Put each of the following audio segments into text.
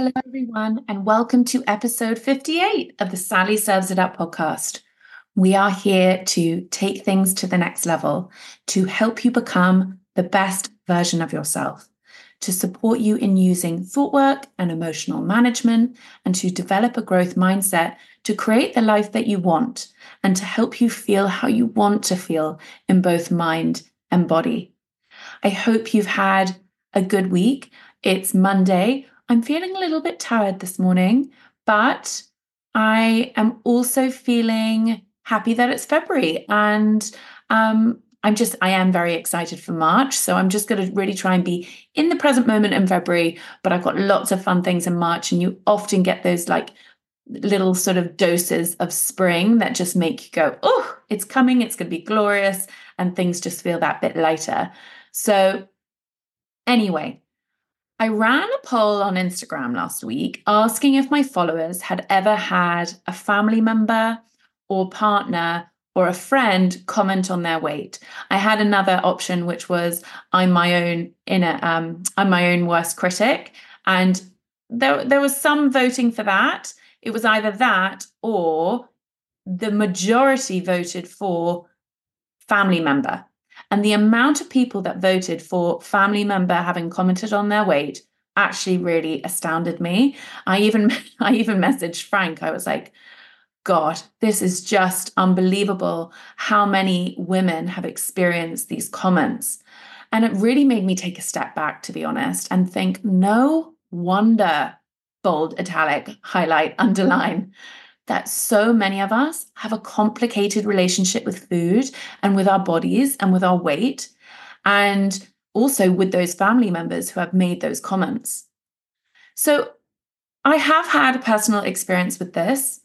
Hello, everyone, and welcome to episode 58 of the Sally Serves It Up podcast. We are here to take things to the next level, to help you become the best version of yourself, to support you in using thought work and emotional management, and to develop a growth mindset to create the life that you want, and to help you feel how you want to feel in both mind and body. I hope you've had a good week. It's Monday. I'm feeling a little bit tired this morning, but I am also feeling happy that it's February. And um, I'm just, I am very excited for March. So I'm just going to really try and be in the present moment in February. But I've got lots of fun things in March. And you often get those like little sort of doses of spring that just make you go, oh, it's coming. It's going to be glorious. And things just feel that bit lighter. So, anyway, I ran a poll on Instagram last week asking if my followers had ever had a family member or partner or a friend comment on their weight. I had another option which was I'm my own inner um I'm my own worst critic and there there was some voting for that. It was either that or the majority voted for family member. And the amount of people that voted for family member having commented on their weight actually really astounded me. I even I even messaged Frank. I was like, God, this is just unbelievable how many women have experienced these comments. And it really made me take a step back, to be honest, and think, no wonder, bold, italic, highlight, underline, that so many of us have a complicated relationship with food and with our bodies and with our weight, and also with those family members who have made those comments. So I have had personal experience with this.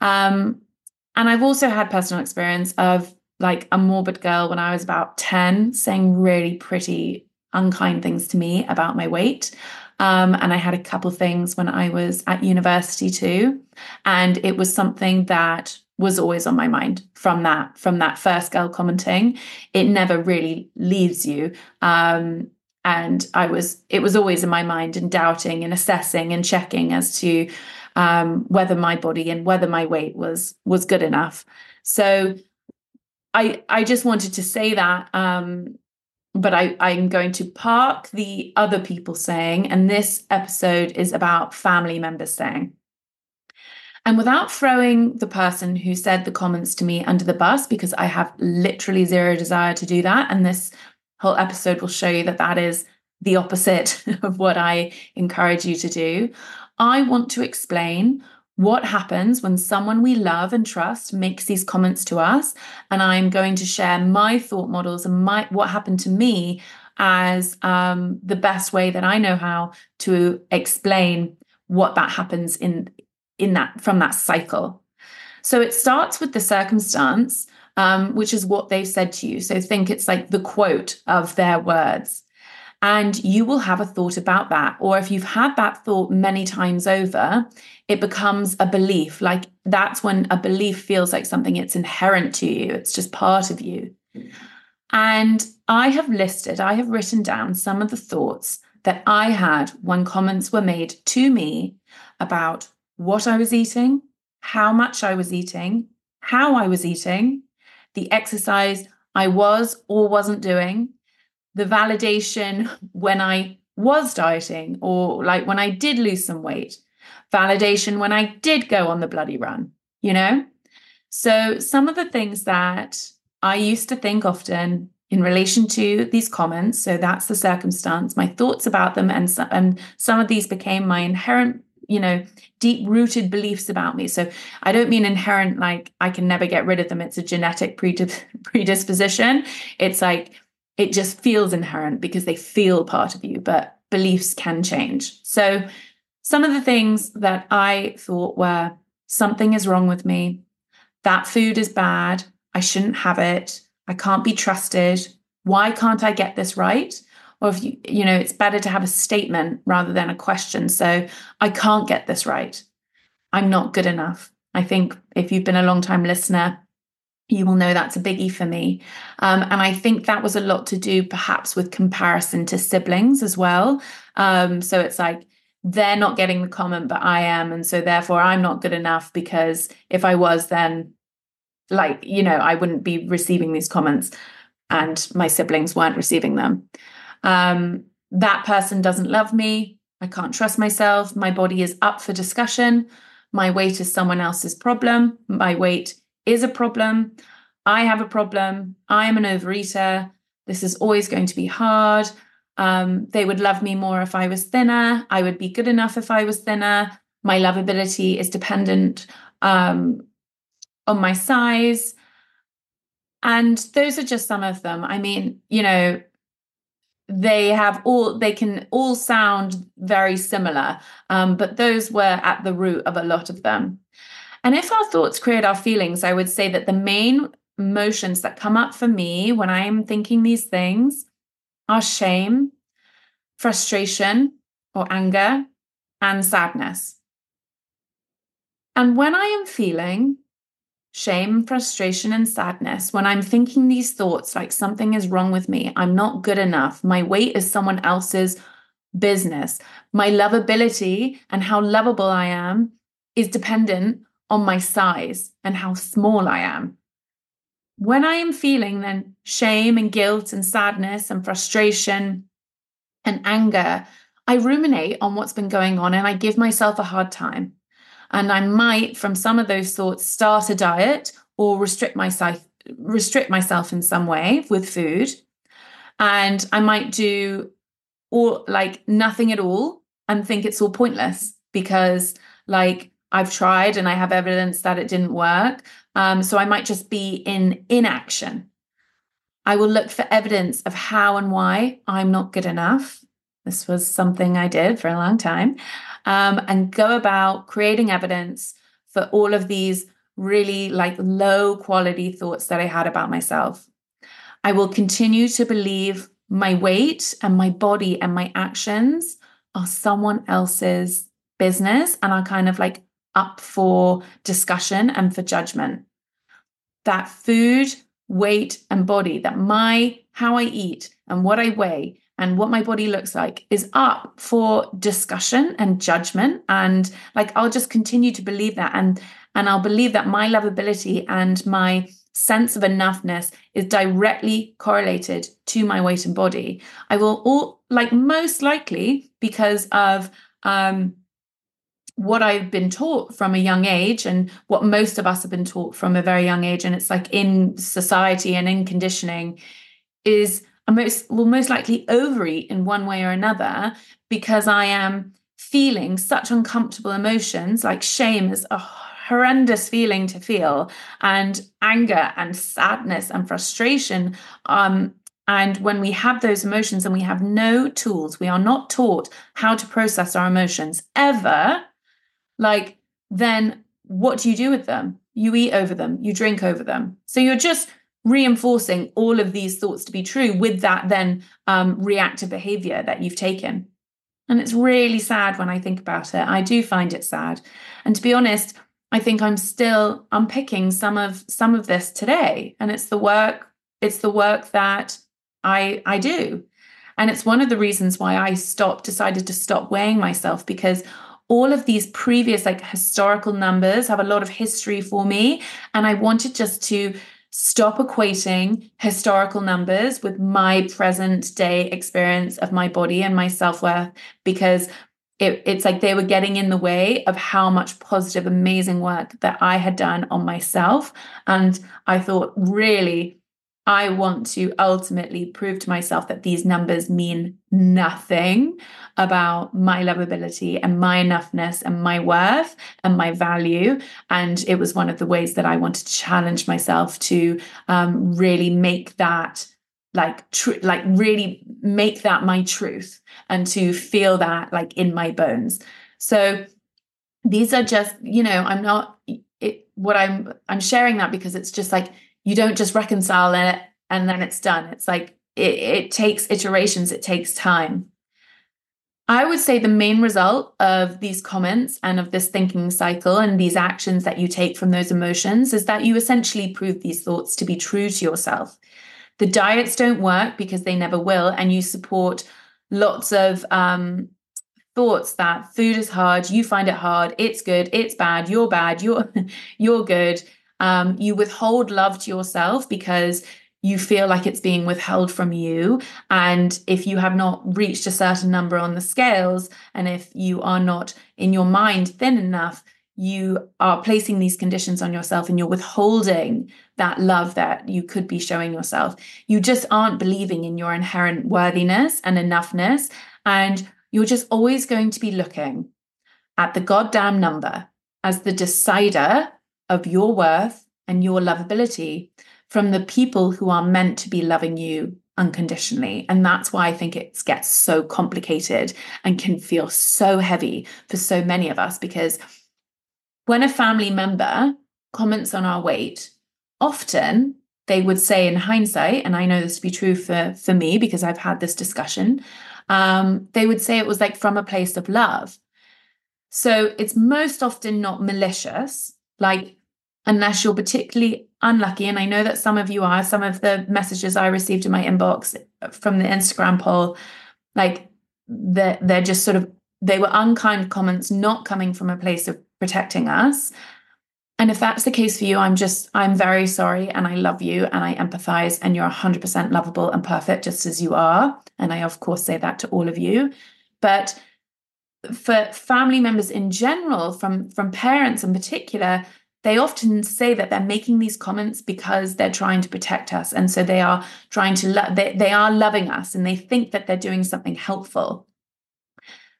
Um, and I've also had personal experience of like a morbid girl when I was about 10 saying really pretty unkind things to me about my weight. Um, and I had a couple things when I was at university too. And it was something that was always on my mind from that from that first girl commenting. It never really leaves you. Um, and i was it was always in my mind and doubting and assessing and checking as to um, whether my body and whether my weight was was good enough. So i i just wanted to say that um, but I, I'm going to park the other people saying, and this episode is about family members saying. And without throwing the person who said the comments to me under the bus, because I have literally zero desire to do that, and this whole episode will show you that that is the opposite of what I encourage you to do, I want to explain what happens when someone we love and trust makes these comments to us and i'm going to share my thought models and my what happened to me as um, the best way that i know how to explain what that happens in in that from that cycle. So it starts with the circumstance um, which is what they've said to you. So think it's like the quote of their words and you will have a thought about that. Or if you've had that thought many times over, it becomes a belief. Like that's when a belief feels like something it's inherent to you, it's just part of you. And I have listed, I have written down some of the thoughts that I had when comments were made to me about what I was eating, how much I was eating, how I was eating, the exercise I was or wasn't doing, the validation when I was dieting or like when I did lose some weight, validation when I did go on the bloody run, you know? So, some of the things that I used to think often in relation to these comments, so that's the circumstance, my thoughts about them, and, so, and some of these became my inherent you know deep rooted beliefs about me. So i don't mean inherent like i can never get rid of them. It's a genetic predisposition. It's like it just feels inherent because they feel part of you, but beliefs can change. So, some of the things that I thought were something is wrong with me, that food is bad, I shouldn't have it, I can't be trusted, why can't I get this right? Or if you, you know, it's better to have a statement rather than a question. So, I can't get this right. I'm not good enough. I think if you've been a long time listener, you will know that's a biggie for me. Um, and I think that was a lot to do perhaps with comparison to siblings as well. Um, so it's like, they're not getting the comment, but I am. And so therefore I'm not good enough because if I was, then like, you know, I wouldn't be receiving these comments and my siblings weren't receiving them. Um, that person doesn't love me. I can't trust myself. My body is up for discussion. My weight is someone else's problem. My weight is a problem. I have a problem. I am an overeater. This is always going to be hard. Um, they would love me more if I was thinner. I would be good enough if I was thinner. My lovability is dependent um, on my size. And those are just some of them. I mean, you know, they have all they can all sound very similar um, but those were at the root of a lot of them and if our thoughts create our feelings i would say that the main emotions that come up for me when i am thinking these things are shame frustration or anger and sadness. And when i am feeling shame, frustration, and sadness when I'm thinking these thoughts like something is wrong with me, I'm not good enough, my weight is someone else's business, my lovability and how lovable I am is dependent on my size and how small I am. When I am feeling then shame and guilt and sadness and frustration and anger, I ruminate on what's been going on and I give myself a hard time. And I might, from some of those thoughts, start a diet or restrict myself restrict myself in some way with food. And I might do all like nothing at all and think it's all pointless because like I've tried and I have evidence that it didn't work. Um, so I might just be in inaction. I will look for evidence of how and why I'm not good enough. This was something I did for a long time um, and go about creating evidence for all of these really like low quality thoughts that I had about myself. I will continue to believe my weight and my body and my actions are someone else's business and are kind of like up for discussion and for judgment. That food, weight, and body, that my how I eat and what I weigh and what my body looks like is up for discussion and judgment and like I'll just continue to believe that and and I'll believe that my lovability and my sense of enoughness is directly correlated to my weight and body. I will all like most likely because of um what I've been taught from a young age and what most of us have been taught from a very young age and it's like in society and in conditioning is I most will most likely overeat in one way or another because I am feeling such uncomfortable emotions like shame is a horrendous feeling to feel and anger and sadness and frustration um, and when we have those emotions and we have no tools we are not taught how to process our emotions ever like then what do you do with them you eat over them you drink over them so you're just reinforcing all of these thoughts to be true with that then um, reactive behavior that you've taken. And it's really sad when I think about it. I do find it sad. And to be honest, I think I'm still unpicking some of some of this today. And it's the work, it's the work that I I do. And it's one of the reasons why I stopped, decided to stop weighing myself because all of these previous like historical numbers have a lot of history for me. And I wanted just to stop equating historical numbers with my present day experience of my body and my self worth because it, it's like they were getting in the way of how much positive, amazing work that I had done on myself. And I thought, really, I want to ultimately prove to myself that these numbers mean nothing about my lovability and my enoughness and my worth and my value. And it was one of the ways that I wanted to challenge myself to um, really make that like tr- like really make that my truth and to feel that like in my bones. So these are just you know I'm not it, what I'm I'm sharing that because it's just like you don't just reconcile it and then it's done. It's like it, it takes iterations, it takes time. I would say the main result of these comments and of this thinking cycle and these actions that you take from those emotions is that you essentially prove these thoughts to be true to yourself. The diets don't work because they never will, and you support lots of um, thoughts that food is hard, you find it hard, it's good, it's bad, you're bad, you're you're good. Um, you withhold love to yourself because you feel like it's being withheld from you. And if you have not reached a certain number on the scales, and if you are not in your mind thin enough, you are placing these conditions on yourself and you're withholding that love that you could be showing yourself. You just aren't believing in your inherent worthiness and enoughness. And you're just always going to be looking at the goddamn number as the decider of your worth and your lovability from the people who are meant to be loving you unconditionally. And that's why I think it gets so complicated and can feel so heavy for so many of us because when a family member comments on our weight, often they would say in hindsight, and I know this to be true for, for me because I've had this discussion, um, they would say it was like from a place of love. So it's most often not malicious, like unless you're particularly unlucky. And I know that some of you are, some of the messages I received in my inbox from the Instagram poll, like they're, they're just sort of, they were unkind comments, not coming from a place of protecting us. And if that's the case for you, I'm just, I'm very sorry and I love you and I empathize and you're 100% lovable and perfect just as you are. And I, of course, say that to all of you. But for family members in general, from, from parents in particular, they often say that they're making these comments because they're trying to protect us and so they are trying to lo- they, they are loving us and they think that they're doing something helpful.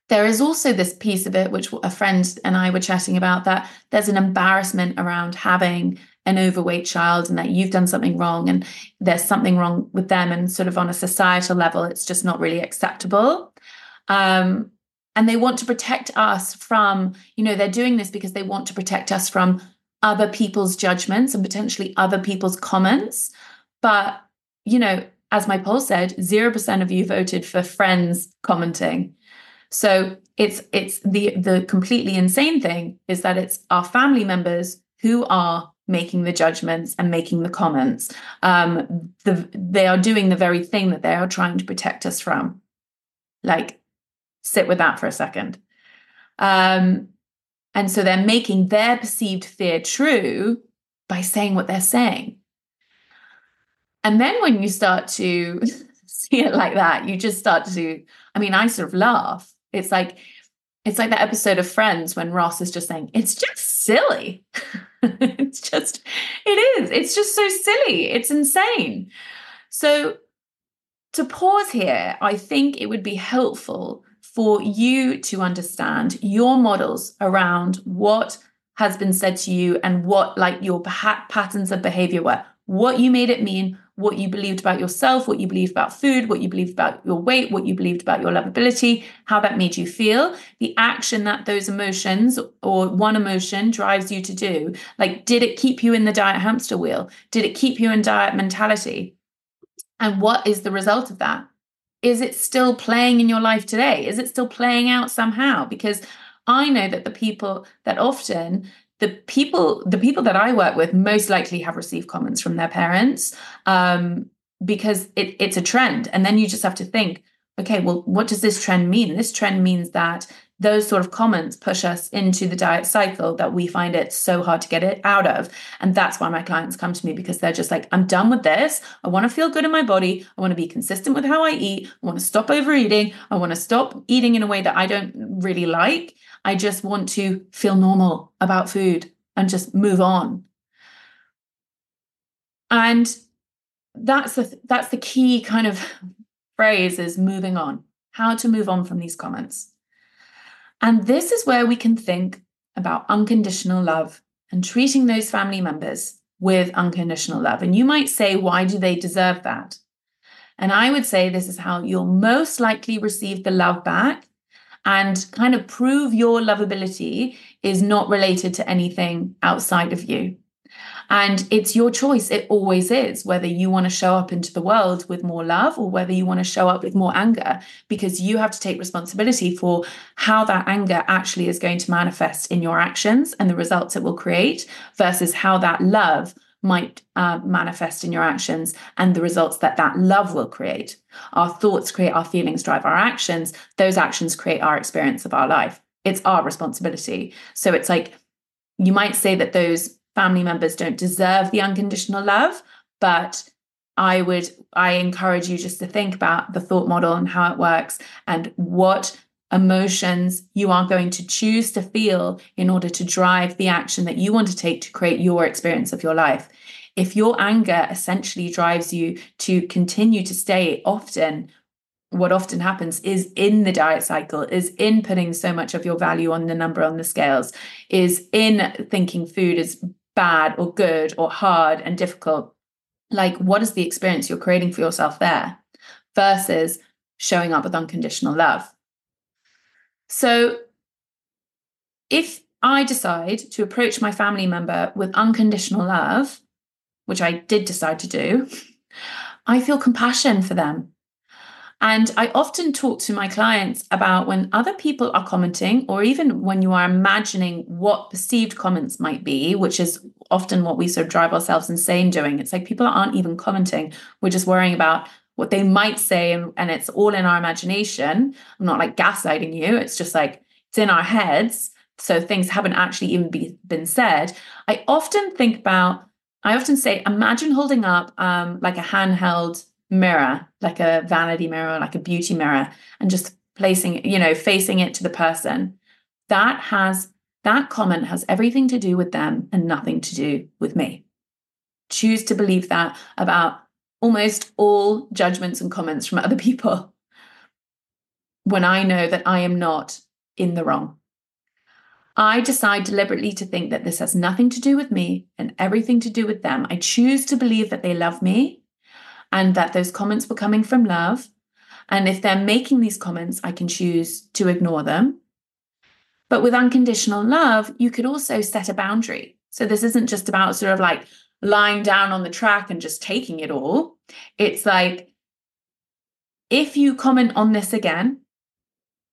There is also this piece of it which a friend and i were chatting about that there's an embarrassment around having an overweight child and that you've done something wrong and there's something wrong with them and sort of on a societal level it's just not really acceptable. Um, and they want to protect us from you know they're doing this because they want to protect us from other people's judgments and potentially other people's comments. But, you know, as my poll said, 0% of you voted for friends commenting. So it's it's the the completely insane thing is that it's our family members who are making the judgments and making the comments. Um, the, they are doing the very thing that they are trying to protect us from. Like, sit with that for a second. Um, and so they're making their perceived fear true by saying what they're saying. And then when you start to see it like that, you just start to, I mean, I sort of laugh. It's like, it's like that episode of Friends when Ross is just saying, it's just silly. it's just, it is. It's just so silly. It's insane. So to pause here, I think it would be helpful for you to understand your models around what has been said to you and what like your patterns of behavior were. What you made it mean what you believed about yourself what you believed about food what you believed about your weight what you believed about your lovability how that made you feel. The action that those emotions or one emotion drives you to do like did it keep you in the diet hamster wheel? Did it keep you in diet mentality? And what is the result of that is it still playing in your life today? Is it still playing out somehow? Because I know that the people that often the people the people that I work with most likely have received comments from their parents um, because it, it's a trend, and then you just have to think, okay, well, what does this trend mean? This trend means that those sort of comments push us into the diet cycle that we find it so hard to get it out of. And that's why my clients come to me because they're just like, I'm done with this. I want to feel good in my body. I want to be consistent with how I eat. I want to stop overeating. I want to stop eating in a way that I don't really like. I just want to feel normal about food and just move on. And that's the that's the key kind of phrase is moving on. How to move on from these comments. And this is where we can think about unconditional love and treating those family members with unconditional love. And you might say, why do they deserve that? And I would say this is how you'll most likely receive the love back and kind of prove your lovability is not related to anything outside of you. And it's your choice. It always is whether you want to show up into the world with more love or whether you want to show up with more anger, because you have to take responsibility for how that anger actually is going to manifest in your actions and the results it will create versus how that love might uh, manifest in your actions and the results that that love will create. Our thoughts create our feelings, drive our actions. Those actions create our experience of our life. It's our responsibility. So it's like you might say that those family members don't deserve the unconditional love, but I would I encourage you just to think about the thought model and how it works and what emotions you are going to choose to feel in order to drive the action that you want to take to create your experience of your life. If your anger essentially drives you to continue to stay often, what often happens is in the diet cycle, is in putting so much of your value on the number on the scales, is in thinking food is bad or good or hard and difficult. Like, what is the experience you're creating for yourself there versus showing up with unconditional love? So if I decide to approach my family member with unconditional love, which I did decide to do, I feel compassion for them. And I often talk to my clients about when other people are commenting, or even when you are imagining what perceived comments might be, which is often what we sort of drive ourselves insane doing. It's like people aren't even commenting. We're just worrying about what they might say and, and it's all in our imagination i'm not like gaslighting you it's just like it's in our heads so things haven't actually even be, been said i often think about i often say imagine holding up um, like a handheld mirror like a vanity mirror like a beauty mirror and just placing you know facing it to the person that has that comment has everything to do with them and nothing to do with me choose to believe that about almost all judgments and comments from other people when I know that I am not in the wrong. I decide deliberately to think that this has nothing to do with me and everything to do with them. I choose to believe that they love me and that those comments were coming from love. And if they're making these comments, I can choose to ignore them. But with unconditional love, you could also set a boundary. So this isn't just about sort of like lying down on the track and just taking it all. It's like, if you comment on this again,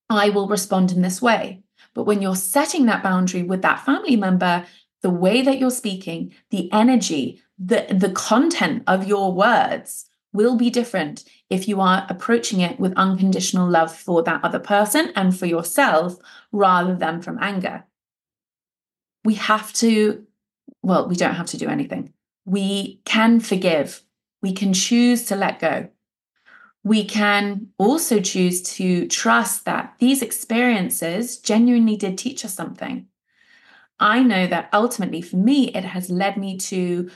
I will respond in this way. But when you're setting that boundary with that family member, the way that you're speaking, the energy, the, the content of your words will be different if you are approaching it with unconditional love for that other person and for yourself rather than from anger. We have to, well, we don't have to do anything we can forgive. We can choose to let go. We can also choose to trust that these experiences genuinely did teach us something. I know that ultimately for me, it has led me to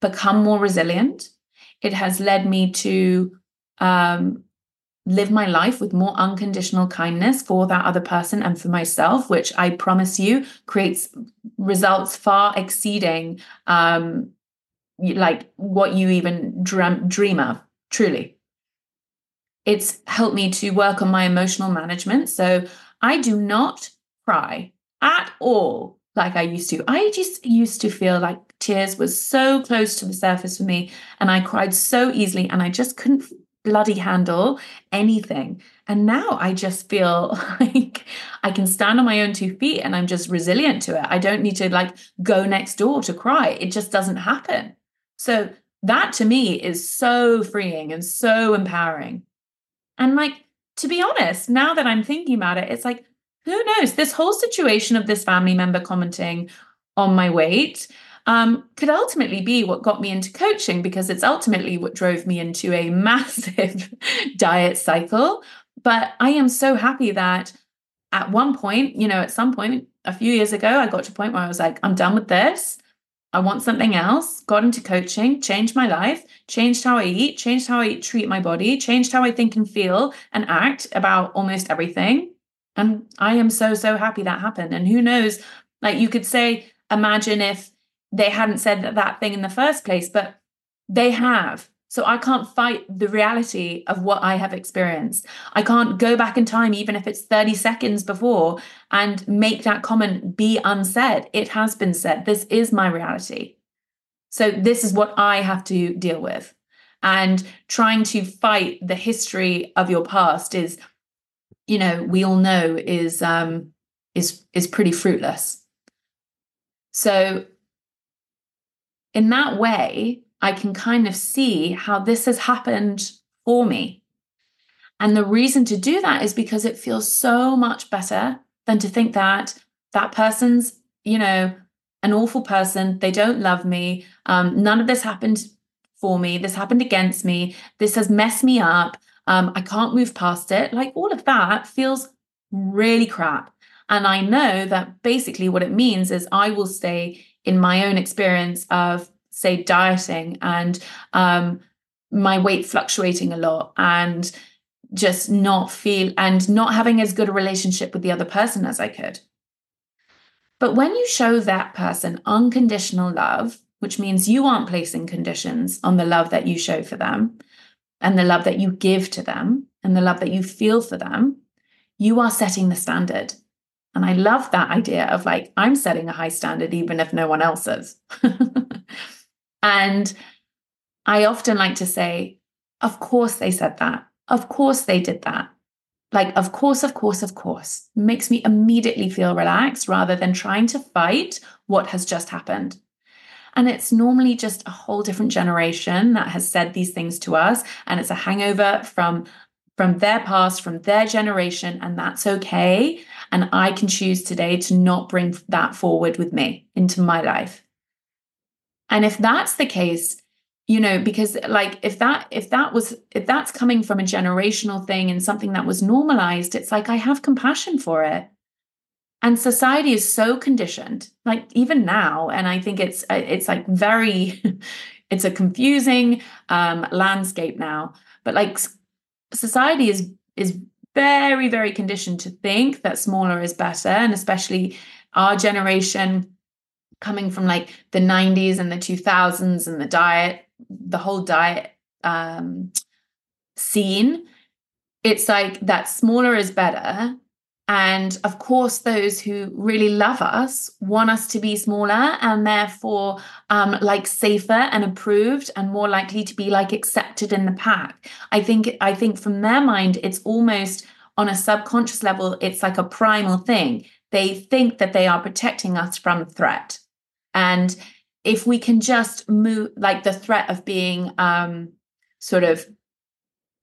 become more resilient. It has led me to um, live my life with more unconditional kindness for that other person and for myself, which I promise you creates results far exceeding um, like what you even dream, dream of, truly. It's helped me to work on my emotional management. So I do not cry at all like I used to. I just used to feel like tears was so close to the surface for me and I cried so easily and I just couldn't bloody handle anything. And now I just feel like I can stand on my own two feet and I'm just resilient to it. I don't need to like go next door to cry. It just doesn't happen. So that to me is so freeing and so empowering. And like, to be honest, now that I'm thinking about it, it's like, who knows? This whole situation of this family member commenting on my weight um, could ultimately be what got me into coaching because it's ultimately what drove me into a massive diet cycle. But I am so happy that at one point, you know, at some point a few years ago, I got to a point where I was like, I'm done with this. I want something else, got into coaching, changed my life, changed how I eat, changed how I treat my body, changed how I think and feel and act about almost everything. And I am so, so happy that happened. And who knows, like you could say, imagine if they hadn't said that, that thing in the first place, but they have. So I can't fight the reality of what I have experienced. I can't go back in time, even if it's 30 seconds before, and make that comment be unsaid. It has been said. This is my reality. So this is what I have to deal with. And trying to fight the history of your past is, you know, we all know is um is is pretty fruitless. So in that way, I can kind of see how this has happened for me. And the reason to do that is because it feels so much better than to think that that person's, you know, an awful person. They don't love me. Um, none of this happened for me. This happened against me. This has messed me up. Um, I can't move past it. Like all of that feels really crap. And I know that basically what it means is I will stay in my own experience of, say, dieting and um, my weight fluctuating a lot and just not feel and not having as good a relationship with the other person as I could. But when you show that person unconditional love, which means you aren't placing conditions on the love that you show for them and the love that you give to them and the love that you feel for them, you are setting the standard. And I love that idea of like, I'm setting a high standard, even if no one else is. and I often like to say, of course they said that. Of course they did that. Like, of course, of course, of course. Makes me immediately feel relaxed rather than trying to fight what has just happened. And it's normally just a whole different generation that has said these things to us. And it's a hangover from from their past, from their generation, and that's okay. And I can choose today to not bring that forward with me into my life. And if that's the case, you know, because like if that if that was if that's coming from a generational thing and something that was normalized, it's like I have compassion for it. And society is so conditioned, like even now, and I think it's it's like very, it's a confusing um, landscape now. But like society is is very very conditioned to think that smaller is better. And especially our generation coming from like the 90s and the 2000s and the diet the whole diet um scene it's like that smaller is better and of course, those who really love us want us to be smaller and therefore um, like safer and approved and more likely to be like accepted in the pack. I think I think from their mind, it's almost on a subconscious level, it's like a primal thing. They think that they are protecting us from threat. And if we can just move like the threat of being um, sort of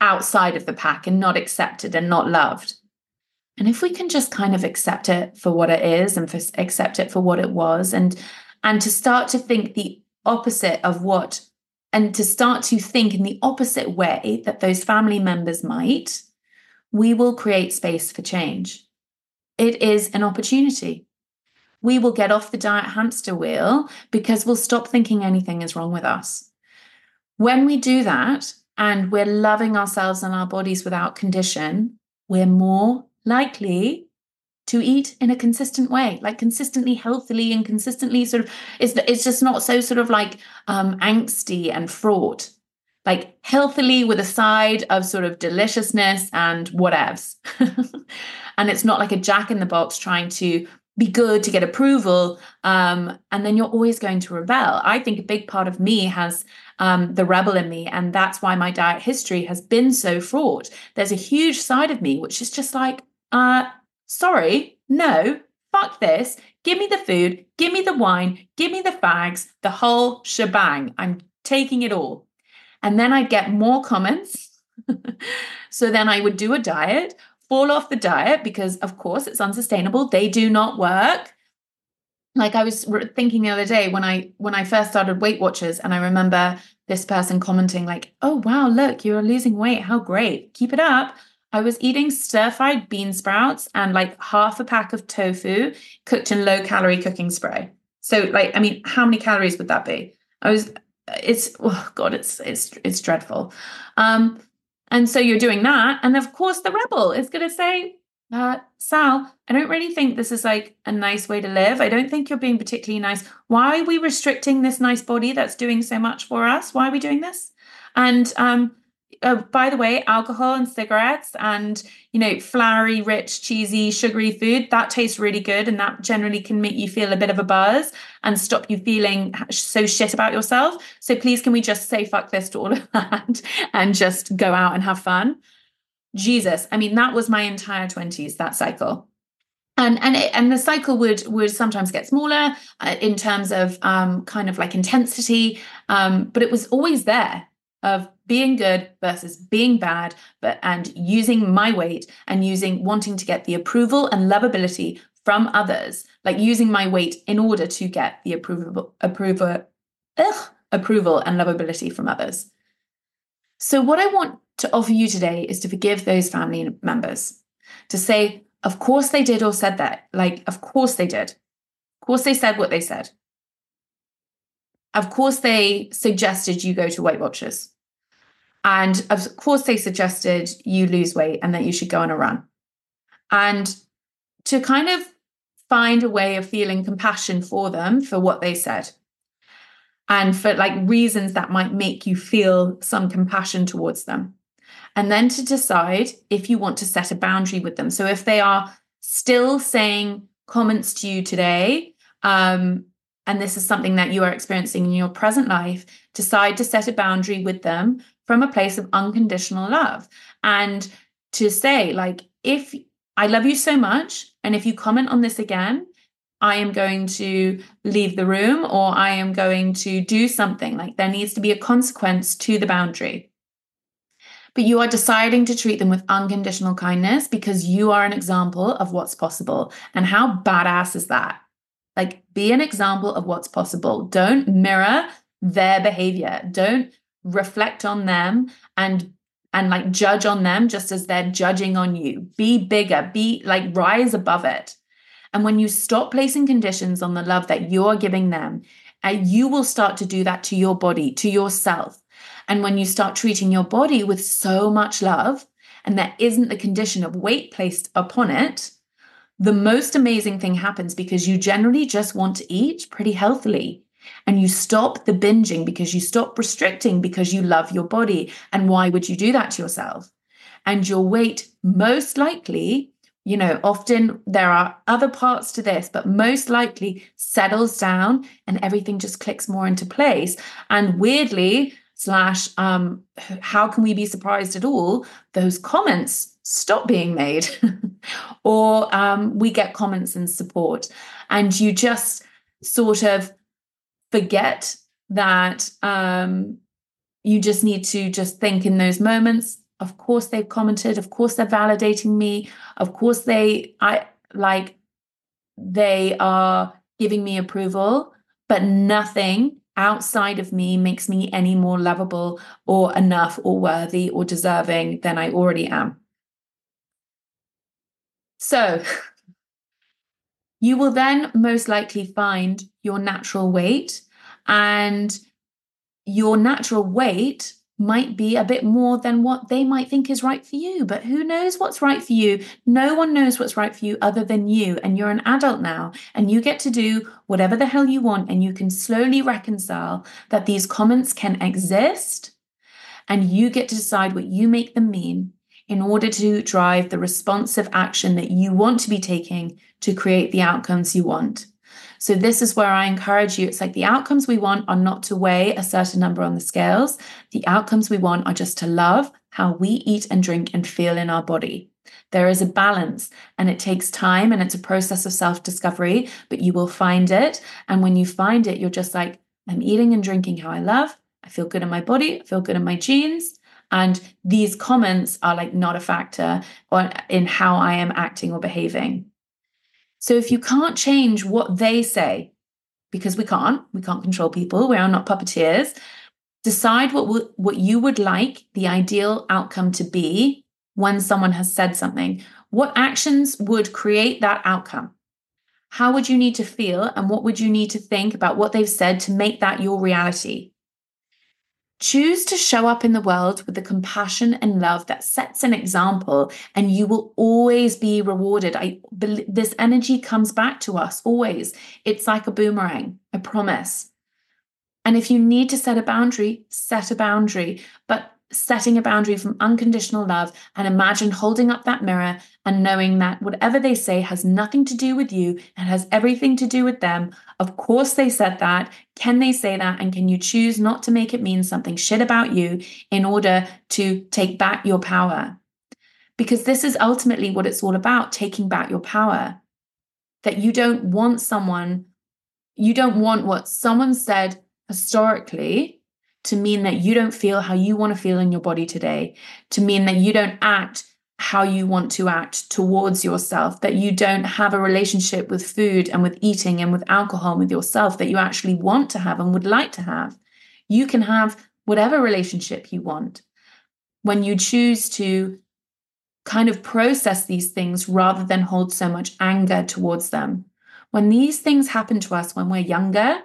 outside of the pack and not accepted and not loved and if we can just kind of accept it for what it is and for, accept it for what it was and and to start to think the opposite of what and to start to think in the opposite way that those family members might we will create space for change. It is an opportunity. We will get off the diet hamster wheel because we'll stop thinking anything is wrong with us. When we do that and we're loving ourselves and our bodies without condition we're more likely to eat in a consistent way, like consistently healthily and consistently sort of it's it's just not so sort of like um angsty and fraught. Like healthily with a side of sort of deliciousness and whatevs. and it's not like a jack in the box trying to be good to get approval. Um, and then you're always going to rebel. I think a big part of me has um, the rebel in me. And that's why my diet history has been so fraught. There's a huge side of me which is just like, uh, sorry, no, fuck this. Give me the food, give me the wine, give me the fags, the whole shebang. I'm taking it all. And then I'd get more comments. so then I would do a diet, fall off the diet because, of course, it's unsustainable. They do not work. Like I was thinking the other day when I when I first started Weight Watchers, and I remember this person commenting like, "Oh wow, look, you're losing weight. How great! Keep it up." I was eating stir fried bean sprouts and like half a pack of tofu cooked in low calorie cooking spray. So, like, I mean, how many calories would that be? I was, it's, oh God, it's, it's, it's dreadful. Um, and so you're doing that. And of course, the rebel is going to say, uh, Sal, I don't really think this is like a nice way to live. I don't think you're being particularly nice. Why are we restricting this nice body that's doing so much for us? Why are we doing this? And um, uh, by the way, alcohol and cigarettes and, you know, floury, rich, cheesy, sugary food, that tastes really good. And that generally can make you feel a bit of a buzz and stop you feeling so shit about yourself. So please, can we just say fuck this to all of that and just go out and have fun? Jesus. I mean, that was my entire 20s, that cycle. and and it, and the cycle would would sometimes get smaller uh, in terms of um, kind of like intensity, um, but it was always there of being good versus being bad, but and using my weight and using wanting to get the approval and lovability from others, like using my weight in order to get the approval approval ugh, approval and lovability from others. So what I want to offer you today is to forgive those family members, to say, of course they did or said that. Like, of course they did. Of course they said what they said. Of course they suggested you go to Weight Watchers. And of course they suggested you lose weight and that you should go on a run. And to kind of find a way of feeling compassion for them for what they said and for like reasons that might make you feel some compassion towards them and then to decide if you want to set a boundary with them. So if they are still saying comments to you today, um, and this is something that you are experiencing in your present life, decide to set a boundary with them from a place of unconditional love and to say, like, if I love you so much, and if you comment on this again, I am going to leave the room or I am going to do something. Like there needs to be a consequence to the boundary but you are deciding to treat them with unconditional kindness because you are an example of what's possible. And how badass is that? Like, be an example of what's possible. Don't mirror their behavior. Don't reflect on them and and like judge on them just as they're judging on you. Be bigger, be like rise above it. And when you stop placing conditions on the love that you're giving them, uh, you will start to do that to your body, to yourself. And when you start treating your body with so much love, and there isn't the condition of weight placed upon it, the most amazing thing happens because you generally just want to eat pretty healthily. And you stop the binging because you stop restricting because you love your body. And why would you do that to yourself? And your weight, most likely, you know, often there are other parts to this, but most likely settles down and everything just clicks more into place. And weirdly, slash um, how can we be surprised at all those comments stop being made or um, we get comments and support and you just sort of forget that um, you just need to just think in those moments. Of course they've commented. Of course they're validating me. Of course they i like they are giving me approval but nothing outside of me makes me any more lovable or enough or worthy or deserving than I already am. So, you will then most likely find your natural weight, and your natural weight might be a bit more than what they might think is right for you. But who knows what's right for you? No one knows what's right for you other than you. And you're an adult now, and you get to do whatever the hell you want. And you can slowly reconcile that these comments can exist, and you get to decide what you make them mean in order to drive the responsive action that you want to be taking to create the outcomes you want. So, this is where I encourage you. It's like the outcomes we want are not to weigh a certain number on the scales. The outcomes we want are just to love how we eat and drink and feel in our body. There is a balance and it takes time and it's a process of self discovery, but you will find it. And when you find it, you're just like, I'm eating and drinking how I love. I feel good in my body. I feel good in my jeans. And these comments are like not a factor in how I am acting or behaving. So if you can't change what they say, because we can't, we can't control people, we are not puppeteers, decide what, what you would like the ideal outcome to be when someone has said something. What actions would create that outcome? How would you need to feel and what would you need to think about what they've said to make that your reality? Choose to show up in the world with the compassion and love that sets an example, and you will always be rewarded. I this energy comes back to us always. It's like a boomerang. I promise. And if you need to set a boundary, set a boundary. But setting a boundary from unconditional love and imagine holding up that mirror and knowing that whatever they say has nothing to do with you and has everything to do with them. Of course, they said that. Can they say that? And can you choose not to make it mean something shit about you in order to take back your power? Because this is ultimately what it's all about taking back your power. that you don't want someone, you don't want what someone said historically to mean that you don't feel how you want to feel in your body today, to mean that you don't act how you want to act towards yourself, that you don't have a relationship with food and with eating and with alcohol and with yourself that you actually want to have and would like to have. You can have whatever relationship you want when you choose to kind of process these things rather than hold so much anger towards them. When these things happen to us when we're younger,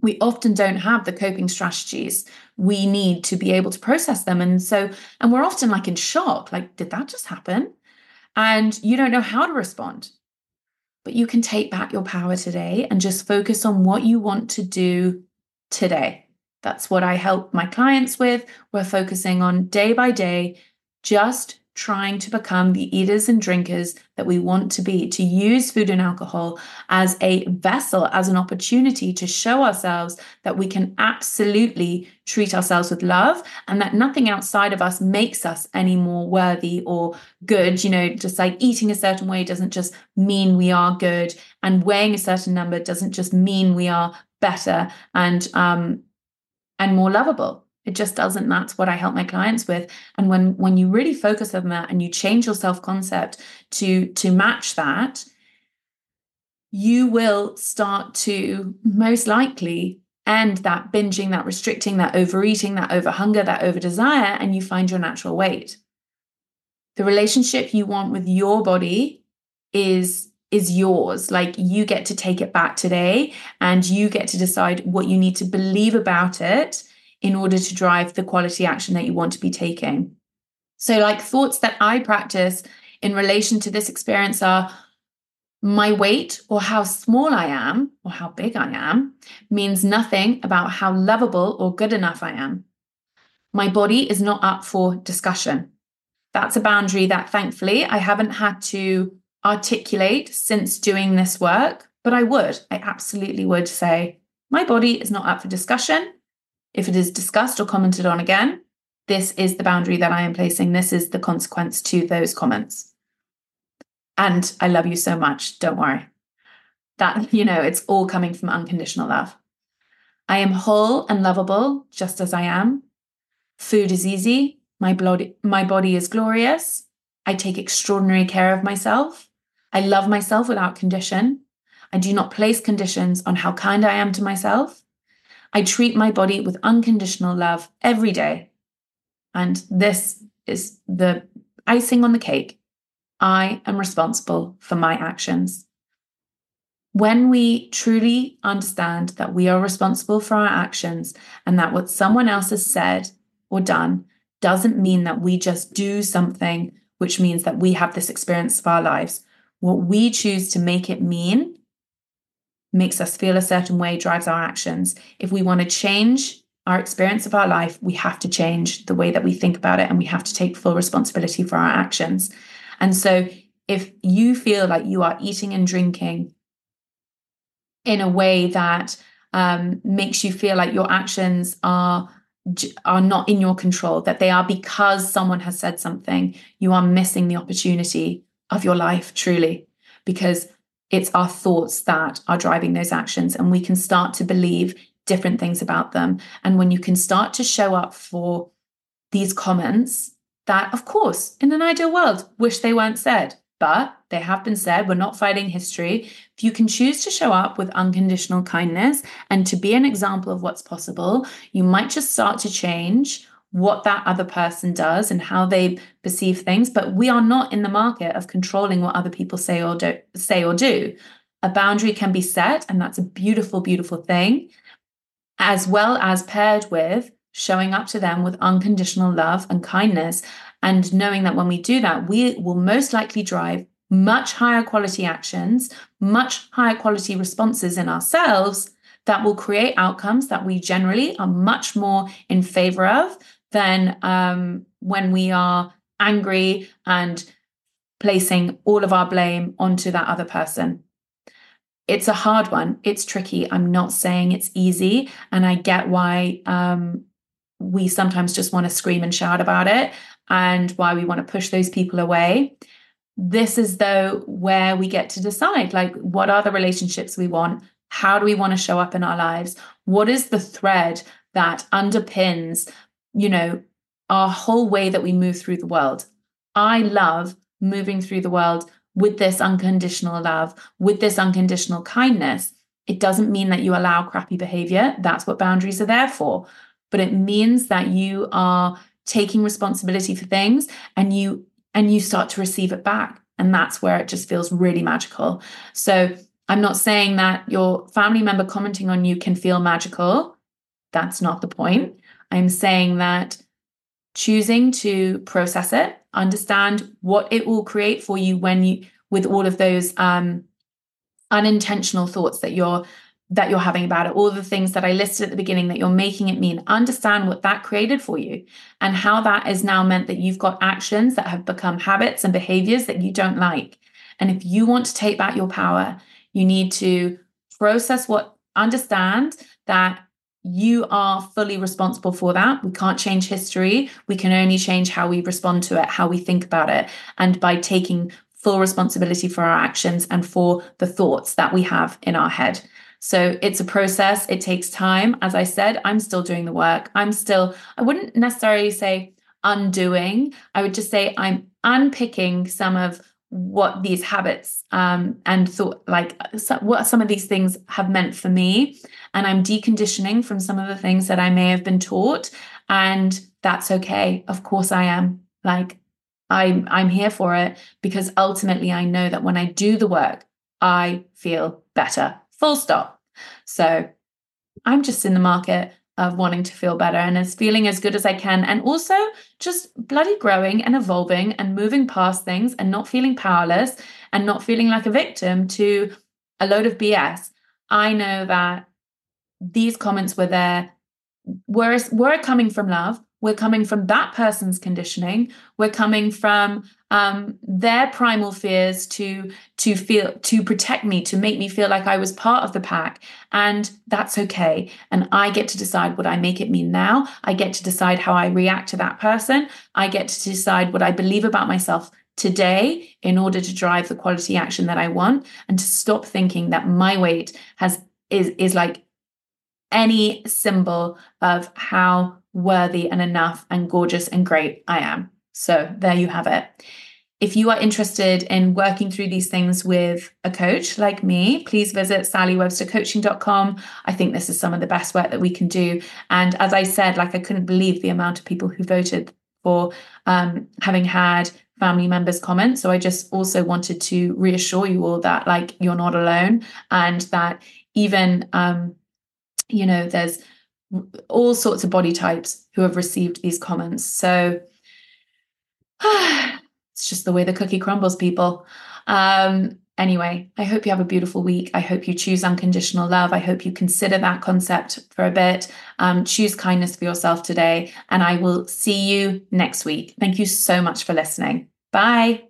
we often don't have the coping strategies we need to be able to process them. And so, and we're often like in shock like, did that just happen? And you don't know how to respond. But you can take back your power today and just focus on what you want to do today. That's what I help my clients with. We're focusing on day by day, just trying to become the eaters and drinkers that we want to be, to use food and alcohol as a vessel, as an opportunity to show ourselves that we can absolutely treat ourselves with love and that nothing outside of us makes us any more worthy or good. You know, just like eating a certain way doesn't just mean we are good, and weighing a certain number doesn't just mean we are better and um and more lovable it just doesn't. That's what I help my clients with. And when when you really focus on that and you change your self-concept to to match that, you will start to most likely end that binging, that restricting, that overeating, that overhunger, that over desire, and you find your natural weight. The relationship you want with your body is is yours like you get to take it back today and you get to decide what you need to believe about it in order to drive the quality action that you want to be taking. So, like thoughts that I practice in relation to this experience are my weight or how small I am or how big I am means nothing about how lovable or good enough I am. My body is not up for discussion. That's a boundary that thankfully I haven't had to articulate since doing this work, but I would. I absolutely would say, my body is not up for discussion. If it is discussed or commented on again, this is the boundary that I am placing. This is the consequence to those comments. And I love you so much. Don't worry. That, you know, it's all coming from unconditional love. I am whole and lovable just as I am. Food is easy. My body, my body is glorious. I take extraordinary care of myself. I love myself without condition. I do not place conditions on how kind I am to myself. I treat my body with unconditional love every day. And this is the icing on the cake. I am responsible for my actions. When we truly understand that we are responsible for our actions and that what someone else has said or done doesn't mean that we just do something, which means that we have this experience of our lives. What we choose to make it mean makes us feel a certain way, drives our actions. If we want to change our experience of our life, we have to change the way that we think about it and we have to take full responsibility for our actions. And so, if you feel like you are eating and drinking in a way that um, makes you feel like your actions are are not in your control that they are because someone has said something you are missing the opportunity of your life truly because it's our thoughts that are driving those actions and we can start to believe different things about them. And when you can start to show up for these comments that of course in an ideal world wish they weren't said but they have been said. We're not fighting history. If you can choose to show up with unconditional kindness and to be an example of what's possible you might just start to change what that other person does and how they perceive things but we are not in the market of controlling what other people say or do say or do. A boundary can be set and that's a beautiful beautiful thing as well as paired with showing up to them with unconditional love and kindness and knowing that when we do that we will most likely drive much higher quality actions much higher quality responses in ourselves that will create outcomes that we generally are much more in favor of than um, when we are angry and placing all of our blame onto that other person. It's a hard one. It's tricky. I'm not saying it's easy. And I get why um, we sometimes just want to scream and shout about it and why we want to push those people away. this is though where we get to decide like what are the relationships we want how do we want to show up in our lives what is the thread that underpins you know our whole way that we move through the world i love moving through the world with this unconditional love with this unconditional kindness it doesn't mean that you allow crappy behavior that's what boundaries are there for but it means that you are taking responsibility for things and you and you start to receive it back. And that's where it just feels really magical. So I'm not saying that your family member commenting on you can feel magical. That's not the point. I'm saying that choosing to process it, understand what it will create for you when you, with all of those um, unintentional thoughts that you're that you're having about it, all the things that I listed at the beginning that you're making it mean, understand what that created for you and how that has now meant that you've got actions that have become habits and behaviors that you don't like. And if you want to take back your power, you need to process what, understand that you are fully responsible for that. We can't change history. We can only change how we respond to it, how we think about it. And by taking full responsibility for our actions and for the thoughts that we have in our head. So it's a process, it takes time. As I said, I'm still doing the work. I'm still, I wouldn't necessarily say undoing, I would just say I'm unpicking some of what these habits um, and thought like so, what some of these things have meant for me. And i'm deconditioning from some of the things that i may have been taught. And that's okay. Of course i am. Like i'm i'm here for it because ultimately i know that when i do the work i feel better. Full stop. So I'm just in the market of wanting to feel better and as feeling as good as I can. And also just bloody growing and evolving and moving past things and not feeling powerless and not feeling like a victim to a load of BS. I know that these comments were there, were, were coming from love, we're coming from that person's conditioning we're coming from um, their primal fears to to feel to protect me to make me feel like i was part of the pack and that's okay. And i get to decide what i make it mean now. I get to decide how i react to that person. I get to decide what i believe about myself today in order to drive the quality action that i want and to stop thinking that my weight has is is like any symbol of how worthy and enough and gorgeous and great I am. So there you have it. If you are interested in working through these things with a coach like me, please visit sallywebstercoaching.com. I think this is some of the best work that we can do. And as I said, like I couldn't believe the amount of people who voted for um, having had family members comment. So I just also wanted to reassure you all that like you're not alone and that even um, you know, there's all sorts of body types who have received these comments. So it's just the way the cookie crumbles, people. Um, anyway, I hope you have a beautiful week. I hope you choose unconditional love. I hope you consider that concept for a bit. Um, choose kindness for yourself today. And I will see you next week. Thank you so much for listening. Bye.